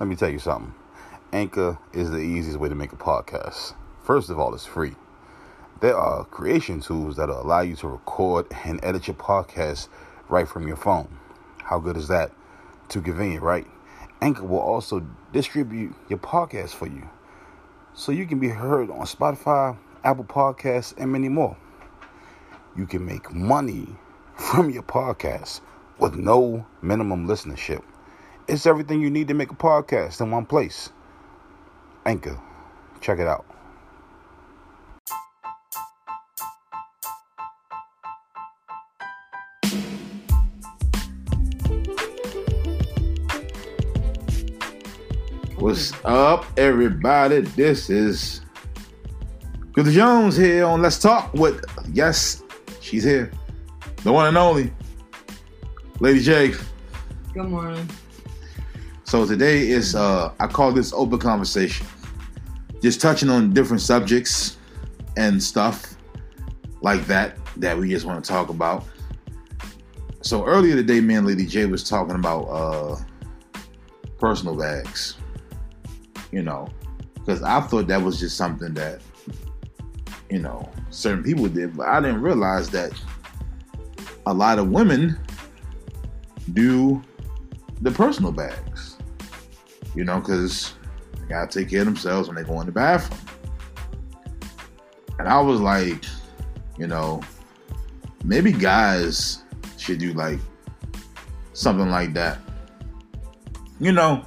Let me tell you something. Anchor is the easiest way to make a podcast. First of all, it's free. There are creation tools that allow you to record and edit your podcast right from your phone. How good is that? Too convenient, right? Anchor will also distribute your podcast for you so you can be heard on Spotify, Apple Podcasts, and many more. You can make money from your podcast with no minimum listenership. It's everything you need to make a podcast in one place. Anchor. Check it out. What's up, everybody? This is Good Jones here on Let's Talk with, yes, she's here. The one and only, Lady Jake. Good morning. So today is, uh, I call this open conversation. Just touching on different subjects and stuff like that that we just want to talk about. So earlier today, man, Lady J was talking about uh, personal bags you know, because I thought that was just something that, you know, certain people did, but I didn't realize that a lot of women do the personal bags, you know, because they gotta take care of themselves when they go in the bathroom. And I was like, you know, maybe guys should do like something like that. You know,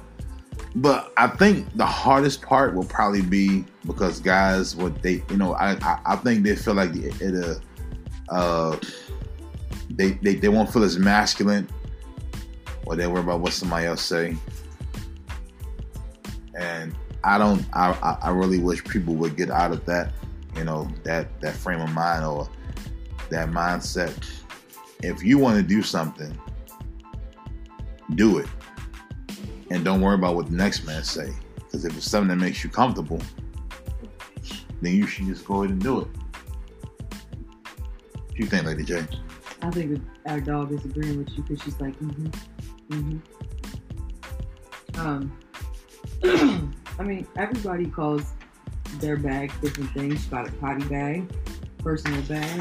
but I think the hardest part will probably be because guys, what they, you know, I, I, I think they feel like it, it uh, uh, they, they, they won't feel as masculine, or they worry about what somebody else say. I don't, I, I really wish people would get out of that, you know, that that frame of mind or that mindset. If you want to do something, do it and don't worry about what the next man say. Because if it's something that makes you comfortable, then you should just go ahead and do it. What you think, Lady J? I think our dog is agreeing with you because she's like, mm-hmm, mm-hmm. Um, I mean, everybody calls their bag different things. She's got a potty bag, personal bag.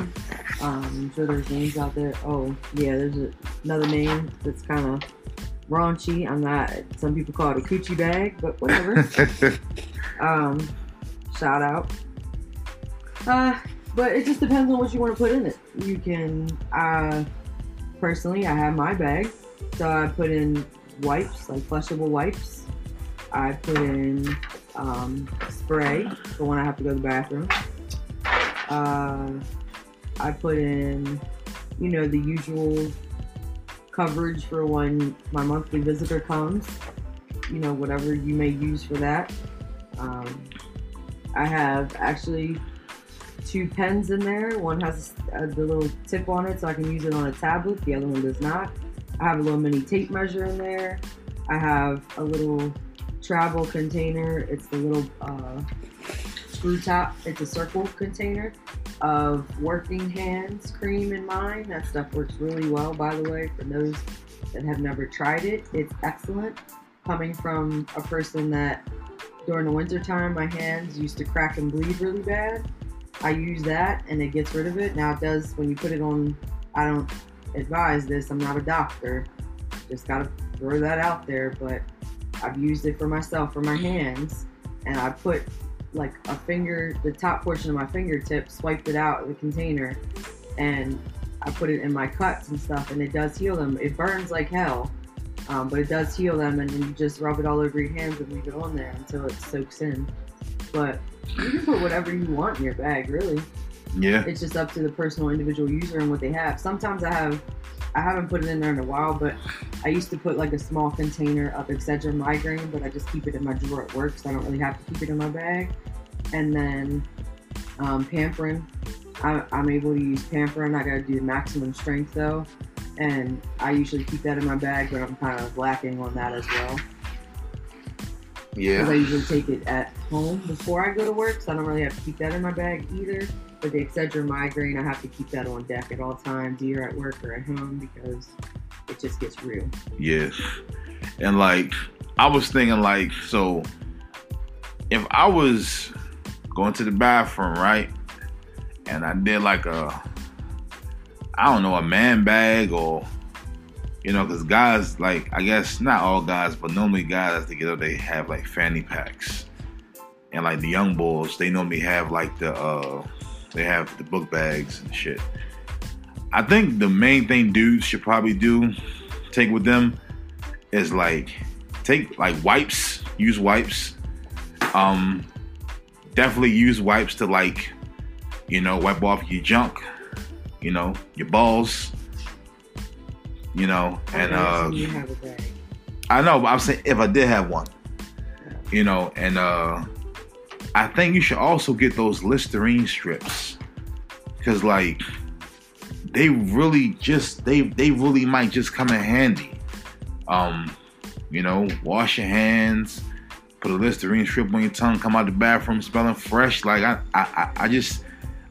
Um, I'm sure there's names out there. Oh, yeah, there's a, another name that's kind of raunchy. I'm not. Some people call it a coochie bag, but whatever. um, shout out. Uh, but it just depends on what you want to put in it. You can. Uh, personally, I have my bag, so I put in wipes, like flushable wipes. I put in um, spray for when I have to go to the bathroom. Uh, I put in, you know, the usual coverage for when my monthly visitor comes. You know, whatever you may use for that. Um, I have actually two pens in there. One has the little tip on it so I can use it on a tablet. The other one does not. I have a little mini tape measure in there. I have a little travel container. It's the little uh, screw top. It's a circle container of Working Hands cream in mine. That stuff works really well, by the way, for those that have never tried it. It's excellent. Coming from a person that during the wintertime, my hands used to crack and bleed really bad. I use that and it gets rid of it. Now it does when you put it on, I don't advise this, I'm not a doctor. Just gotta throw that out there, but I've used it for myself for my hands and I put like a finger, the top portion of my fingertip, swiped it out of the container, and I put it in my cuts and stuff, and it does heal them. It burns like hell, um, but it does heal them, and you just rub it all over your hands and leave it on there until it soaks in. But you can put whatever you want in your bag, really. Yeah. It's just up to the personal individual user and what they have. Sometimes I have I haven't put it in there in a while, but I used to put like a small container of Excedrin migraine, but I just keep it in my drawer at work, so I don't really have to keep it in my bag. And then um, Pamprin, I, I'm able to use Pamperin. I gotta do maximum strength though, and I usually keep that in my bag, but I'm kind of lacking on that as well. Yeah. Because I usually take it at home before I go to work, so I don't really have to keep that in my bag either. For the Excedrin migraine, I have to keep that on deck at all times, either at work or at home, because it just gets real. Yes. And like I was thinking like, so if I was going to the bathroom, right, and I did like a, I don't know, a man bag or, you know, because guys like, I guess not all guys, but normally guys to get up, they have like fanny packs, and like the young boys they normally have like the, uh they have the book bags and shit. I think the main thing dudes should probably do, take with them, is like take like wipes, use wipes. Um, definitely use wipes to like, you know, wipe off your junk, you know, your balls, you know, and uh, you have a bag. I know, but I'm saying if I did have one, you know, and uh, I think you should also get those Listerine strips, cause like they really just they they really might just come in handy. Um, you know, wash your hands, put a Listerine strip on your tongue, come out the bathroom smelling fresh. Like I I, I just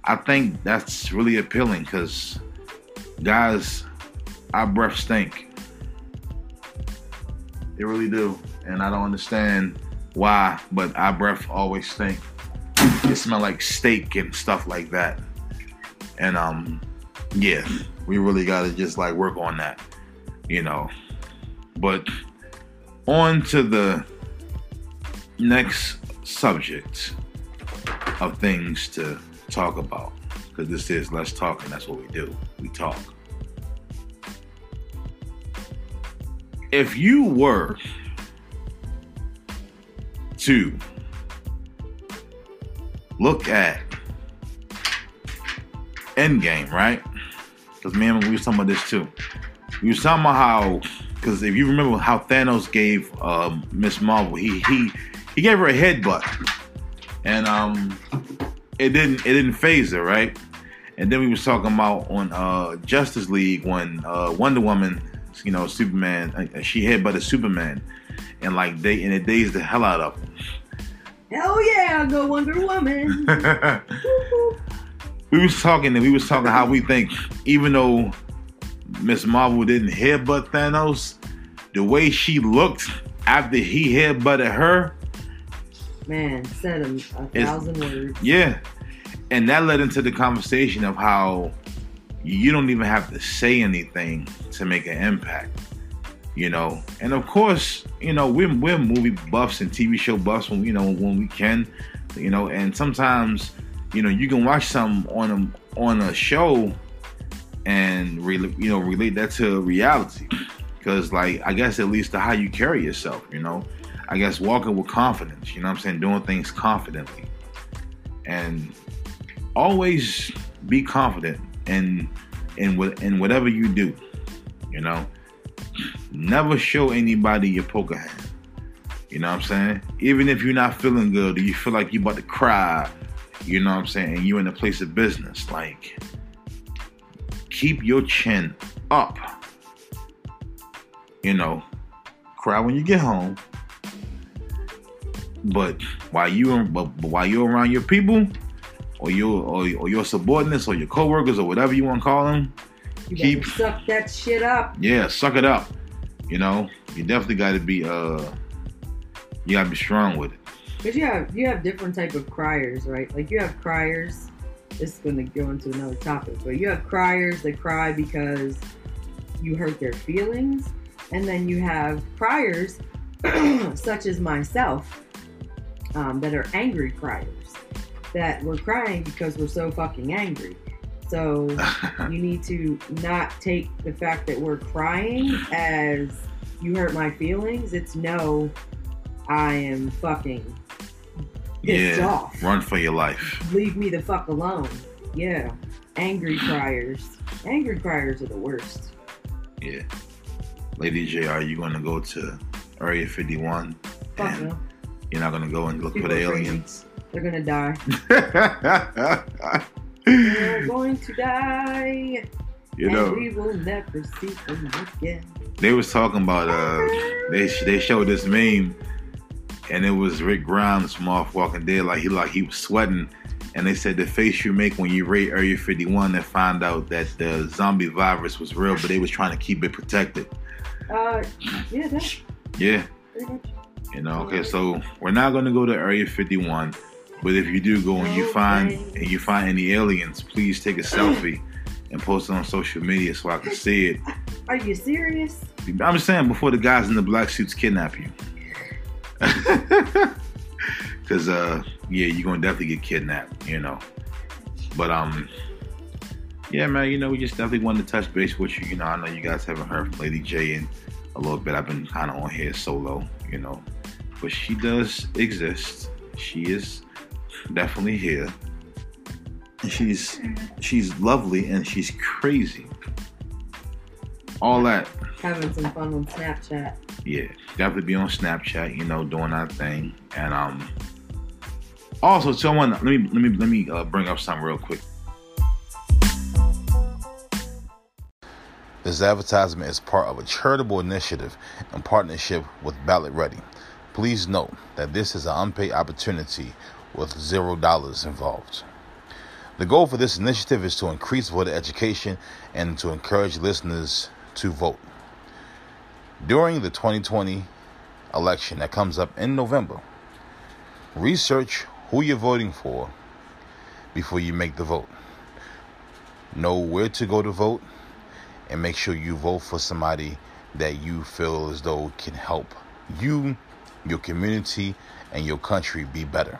I think that's really appealing because guys, our breath stink. They really do, and I don't understand why, but our breath always stink. It smell like steak and stuff like that, and um yeah, we really got to just like work on that, you know. But on to the next subject of things to talk about because this is let's talk and that's what we do we talk if you were to look at Endgame, right? Because man, we was talking about this too. We was talking about how, because if you remember how Thanos gave um, Miss Marvel, he he he gave her a headbutt, and um, it didn't it didn't phase her, right? And then we was talking about on uh, Justice League when uh, Wonder Woman, you know, Superman, uh, she headbutted Superman, and like they and it dazed the hell out of them. Hell yeah, go Wonder Woman. we was talking and we was talking how we think even though Miss Marvel didn't headbutt Thanos, the way she looked after he headbutted her, Man, said a, a thousand words. yeah, and that led into the conversation of how you don't even have to say anything to make an impact, you know. And of course, you know we're we're movie buffs and TV show buffs when you know when we can, you know, and sometimes you know you can watch some on a on a show and really you know relate that to reality. Because like i guess at least to how you carry yourself you know? I guess walking with confidence you know what i'm saying? Doing things confidently. And always be confident in in in whatever you do you know never show anybody your poker hand you know what i'm saying even if you're not feeling good or you feel like you're about to cry you know what I'm saying? And you in a place of business. Like, keep your chin up. You know, cry when you get home. But while you but, but while you're around your people, or your or, or your subordinates or your coworkers or whatever you want to call them, You keep suck that shit up. yeah, suck it up. You know, you definitely got to be uh, you got to be strong with it. Because you have you have different type of criers, right? Like you have criers. This is gonna go into another topic, but you have criers that cry because you hurt their feelings, and then you have criers such as myself um, that are angry criers that we're crying because we're so fucking angry. So you need to not take the fact that we're crying as you hurt my feelings. It's no, I am fucking pissed yeah, off. run for your life. Leave me the fuck alone. Yeah. Angry criers. Angry criers are the worst. Yeah. Lady J, are you going to go to Area 51? Fuck no. You're not going to go and look People for the are crazy. aliens? They're gonna die. They're going to die. you know, we will never see them again. they was talking about, uh, they, they showed this meme and it was Rick Grimes from Off Walking Dead, like he like he was sweating, and they said the face you make when you raid Area 51 and find out that the zombie virus was real, but they was trying to keep it protected. Uh, yeah, Yeah. You know, okay, so we're not gonna go to Area 51, but if you do go and you find and you find any aliens, please take a selfie and post it on social media so I can see it. Are you serious? I'm just saying before the guys in the black suits kidnap you. Cause uh yeah, you're gonna definitely get kidnapped, you know. But um yeah, man, you know, we just definitely wanted to touch base with you. You know, I know you guys haven't heard from Lady J in a little bit. I've been kind of on here solo, you know, but she does exist. She is definitely here. And she's she's lovely and she's crazy. All that. Having some fun on Snapchat. Yeah, definitely be on Snapchat, you know, doing our thing. And um also someone let me let me let me uh, bring up something real quick. This advertisement is part of a charitable initiative in partnership with BallotReady. Please note that this is an unpaid opportunity with zero dollars involved. The goal for this initiative is to increase voter education and to encourage listeners to vote. During the 2020 election that comes up in November, research who you're voting for before you make the vote. Know where to go to vote and make sure you vote for somebody that you feel as though can help you, your community, and your country be better.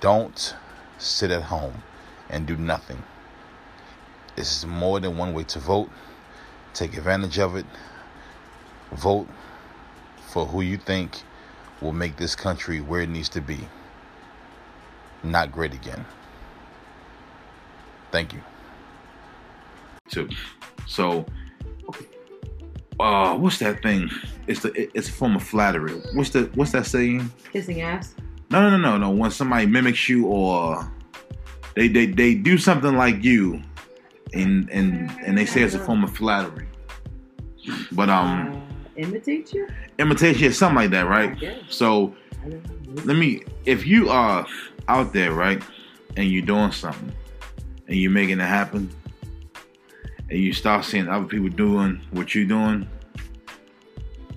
Don't sit at home and do nothing. This is more than one way to vote. Take advantage of it. Vote for who you think will make this country where it needs to be. Not great again. Thank you. Too. So, uh, what's that thing? It's the it's a form of flattery. What's the what's that saying? Kissing ass. No, no, no, no, no. When somebody mimics you or they they they do something like you, and and and they say it's a form of flattery. But um, Uh, imitate you? imitation, something like that, right? So I don't know. let me if you are out there right and you're doing something and you're making it happen and you start seeing other people doing what you're doing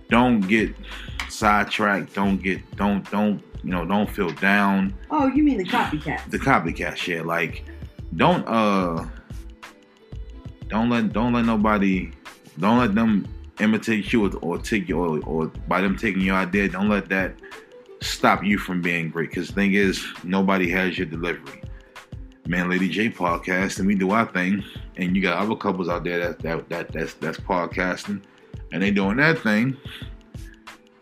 don't get sidetracked don't get don't don't you know don't feel down Oh, you mean the copycat? the copycat shit like don't uh don't let don't let nobody don't let them imitate you or, or take you or, or by them taking your idea don't let that stop you from being great because the thing is nobody has your delivery man lady j podcast and we do our thing and you got other couples out there that that, that that's that's podcasting and they doing that thing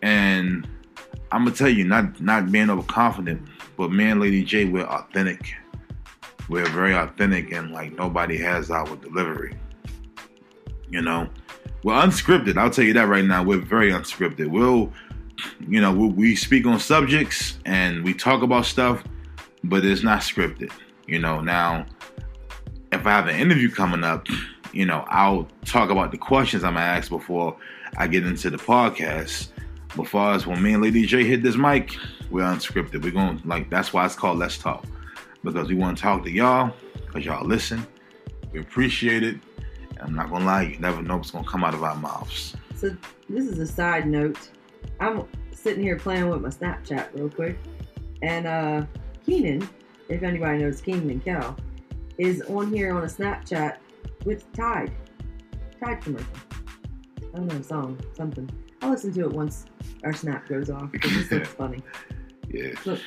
and i'm gonna tell you not not being overconfident but man lady j we're authentic. We're very authentic and like nobody has our delivery. You know? We're unscripted i'll tell you that right now we're very unscripted. We'll you know we, we speak on subjects and we talk about stuff but it's not scripted you know? Now if i have an interview coming up you know i'll talk about the questions i'm gonna ask before i get into the podcast but far as when me and lady j hit this mic we're unscripted. We're going like that's why it's called let's talk. Because we want to talk to y'all because y'all listen. We appreciate it. And i'm not gonna lie you never know what's gonna come out of our mouths. So this is a side note. I'm sitting here playing with my Snapchat real quick, and uh, Keenan, if anybody knows Keenan and Kel, is on here on a Snapchat with Tide, Tide commercial. I don't know song, something. I'll listen to it once our snap goes off because this looks funny. yeah Look,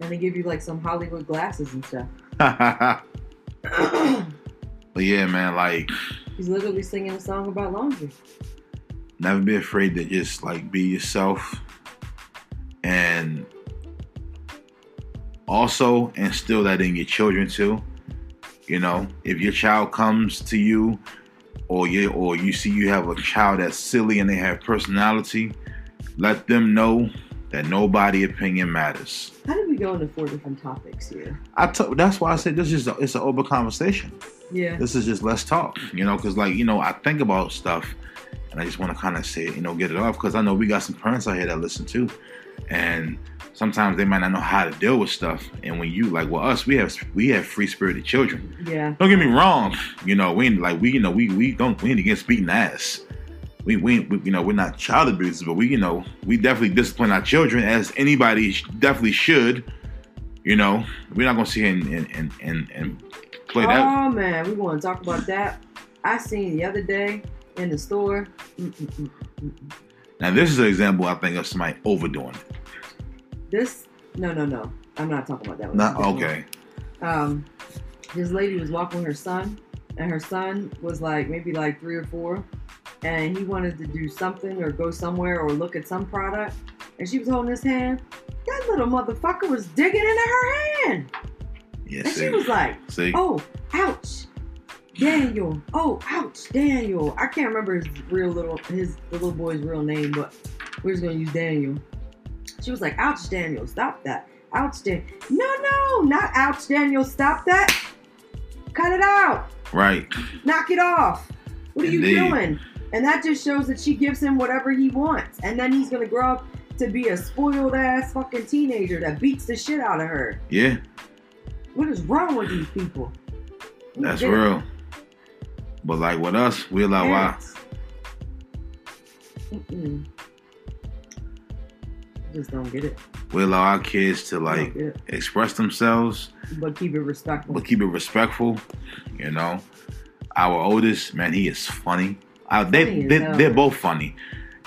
and they give you like some Hollywood glasses and stuff. but yeah man like He's literally singing a song about laundry. never be afraid to just like be yourself and also instill that in your children too you know if your child comes to you or you or you see you have a child that's silly and they have personality let them know that nobody opinion matters How did we go into four different topics here? I t- that's why I said this is a, it's an open conversation Yeah. this is just let's talk you know because like you know i think about stuff and i just want to kind of say you know get it off because i know we got some parents out here that listen too and sometimes they might not know how to deal with stuff and when you like well us we have we have free spirited children Yeah. don't get me wrong you know we ain't like we you know we we don't we ain't against beating ass we, we, we you know we're not child abusers, but we you know we definitely discipline our children as anybody definitely should. You know, we're not gonna sit here and and and, and, and play that. Oh man, we want to talk about that. I seen the other day in the store. Mm-mm-mm. Now this is an example I think of somebody overdoing it. This no no no. I'm not talking about that one. Not one. okay. um, this lady was walking with her son, and her son was like maybe like three or four, and he wanted to do something or go somewhere or look at some product, and she was holding his hand. That little motherfucker was digging into her hand, Yeah, and she was like, see, "Oh, ouch." Daniel. Oh, ouch, Daniel. I can't remember his real little his the little boy's real name, but we're just gonna use Daniel. She was like, "Ouch, Daniel, stop that." Ouch, Dan. No, no, not ouch, Daniel. Stop that. Cut it out. right? Knock it off. What are you doing? And that just shows that she gives him whatever he wants. And then he's gonna grow up to be a spoiled ass fucking teenager that beats the shit out of her. Yeah, What is wrong with these people? That's it. real. But like with us, we allow our. Mm-mm. Just don't get it. we allow our kids to like express themselves, But keep it respectful. but keep it respectful. You know, our oldest man, he is funny. Uh, they, funny they they're both funny.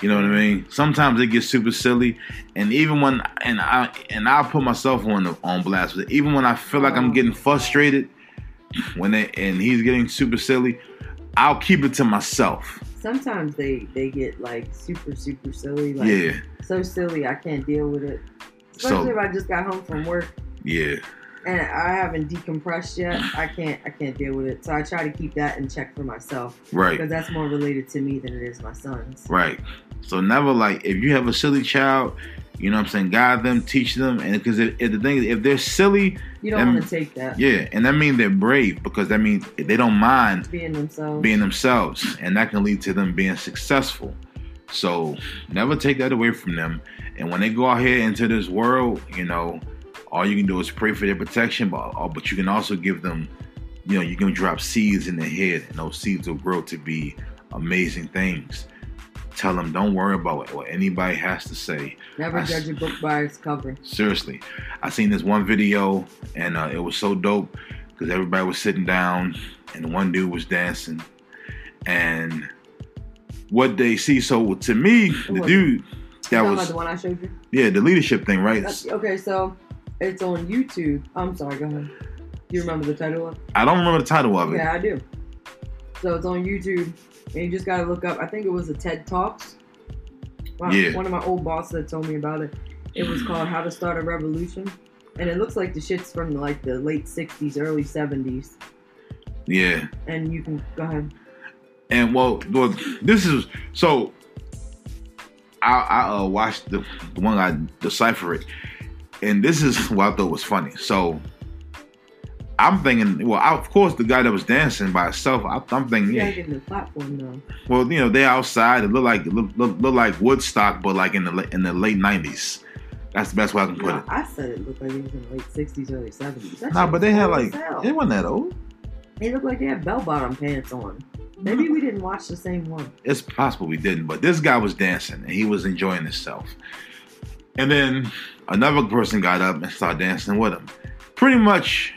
You know what I mean? Sometimes it gets super silly, and even when and I and I'll put myself on the, on blast it. Even when I feel like I'm Oh, getting frustrated, when they and he's getting super silly, I'll keep it to myself. Sometimes they they get like super super silly. Like yeah, so silly I can't deal with it. So- Especially if I just got home from work yeah, and I haven't decompressed yet. I can't I can't deal with it. So I try to keep that in check for myself right. because that's more related to me than it is my sons. Right. So never like if you have a silly child, you know what I'm saying, guide them, teach them, and because the thing is, if they're silly, You don't want to take that yeah, and that means they're brave because that means they don't mind being themselves. being themselves, and that can lead to them being successful. So never take that away from them. And when they go out here into this world, you know, all you can do is pray for their protection, but uh, but you can also give them, you know, you can drop seeds in their head, and those seeds will grow to be amazing things. Tell them, don't worry about what, what anybody has to say. Never I judge a book by its cover. Seriously, I seen this one video, and uh, it was so dope because everybody was sitting down, and one dude was dancing, and what they see. So to me, the dude that was the one I showed you. yeah, the leadership thing, right? That's- okay, so it's on YouTube. I'm sorry, go ahead. Do you remember the title of it? I don't remember the title of it. Yeah, I do. So it's on YouTube, and you just gotta look up. I think it was a TED Talks. Wow, Yeah. One of my old bosses that told me about it. It was called How to Start a Revolution, and it looks like the shit's from like the late '60s, early '70s. Yeah, And you can go ahead. and well, well this is so. I, I uh, watched the, the one I decipher it, and this is what I thought was funny. So. I'm thinking, well, of course, the guy that was dancing by himself. I, I'm thinking, yeah, gotta get in the platform though. Well, you know, they outside. It look like look, look, look like Woodstock, but like in the in the late nineties. That's the best way I can put No, it. I said it looked like it was in the late '60s, early '70s. That Nah, but they had like hell. it wasn't that old. They looked like they had bell-bottom pants on. Maybe we didn't watch the same one. It's possible we didn't, but this guy was dancing and he was enjoying himself. And then another person got up and started dancing with him. Pretty much,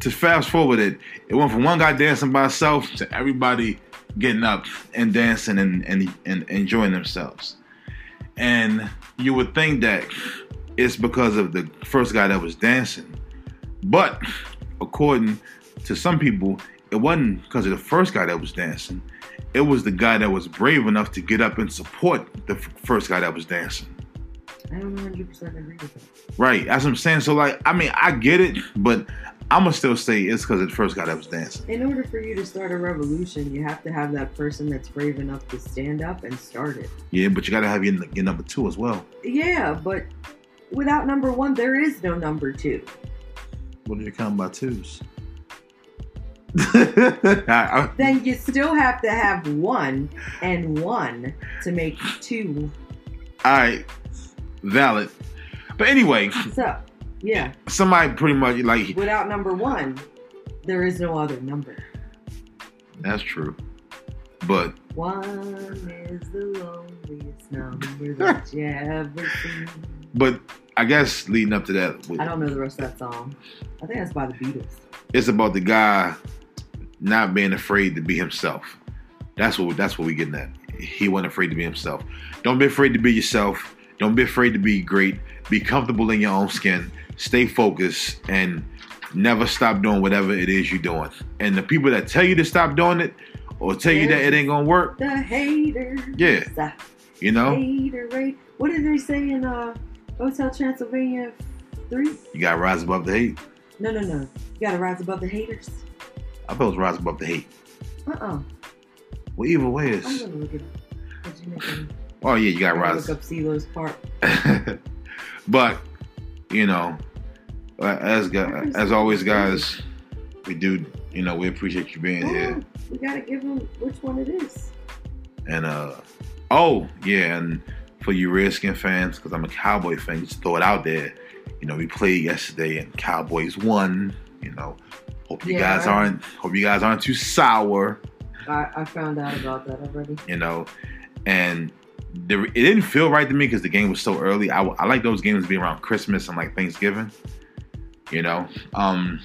to fast forward it, it went from one guy dancing by himself to everybody getting up and dancing and, and, and enjoying themselves. And you would think that it's because of the first guy that was dancing. But according to some people, it wasn't because of the first guy that was dancing. It was the guy that was brave enough to get up and support the f- first guy that was dancing. I don't 100 percent agree with that. Right. That's what I'm saying. So, like, I mean, I get it, but I'm to still say it's because the first got that was dancing. In order for you to start a revolution, you have to have that person that's brave enough to stand up and start it. Yeah, but you got to have your, your number two as well. Yeah, but without number one, there is no number two. What did you count by twos? Then you still have to have one and one to make two. all right, valid. But anyway, So, yeah, somebody pretty much like without number one, there is no other number. that's true. But One is the loneliest number that you ever seen. but I guess leading up to that, I don't know the rest of that song. I think that's by the Beatles. it's about the guy not being afraid to be himself. That's what that's what we getting at. He wasn't afraid to be himself. Don't be afraid to be yourself. Don't be afraid to be great. Be comfortable in your own skin. Stay focused and never stop doing whatever it is you're doing. And the people that tell you to stop doing it or tell you that it ain't gonna work, The hater. Yeah. The you know, hater rate. What did they say in uh, Hotel Transylvania 3? you gotta rise above the hate. No, no, no. You gotta rise above the haters. I thought it was rise above the hate. Uh-uh. Well, either way I'm is. gonna look it up. 'Cause you making- Oh yeah, you gotta I'm rise. Look up CeeLo's part. but you know, uh, as gu- as always, guys, we do. You know, we appreciate you being here. Oh, we gotta give them which one it is. And uh, oh yeah, and for you Redskin fans, because I'm a Cowboy fan, just throw it out there. You know, we played yesterday and Cowboys won. You know, hope you Yeah, guys right. aren't hope you guys aren't too sour. I, I found out about that already. You know, and the, it didn't feel right to me because the game was so early. I, I like those games to be around Christmas and like Thanksgiving. You know, um,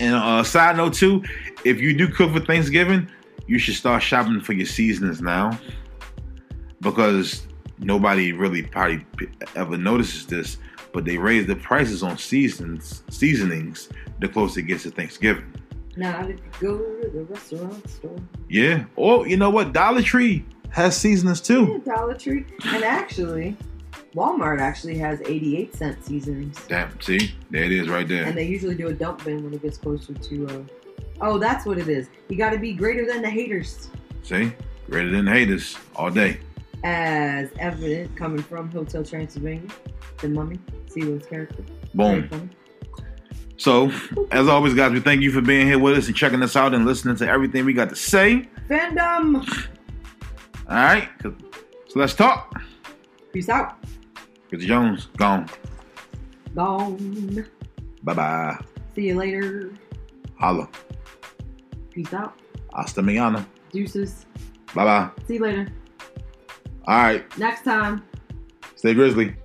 and uh, side note too, if you do cook for Thanksgiving, you should start shopping for your seasonings now because nobody really probably ever notices this, but they raise the prices on seasons seasonings the closer it gets to Thanksgiving. Now, if you go to the restaurant store, Yeah, or you know what, Dollar Tree has seasonings too. yeah, Dollar Tree, and actually, Walmart actually has 88 cent seasonings. Damn, see, there it is right there. And they usually do a dump bin when it gets closer to. Uh... Oh, that's what it is. You got to be greater than the haters, See, greater than the haters all day. as evident coming from Hotel Transylvania, the mummy, CeeLo's character. Boom. So, as always, guys, we thank you for being here with us and checking us out and listening to everything we got to say. Fandom. All right, so let's talk. Peace out. Chris Jones gone. Gone. Bye bye. See you later. Holla. Peace out. Hasta mañana. Deuces. Bye bye. See you later. All right, Next time. stay grizzly.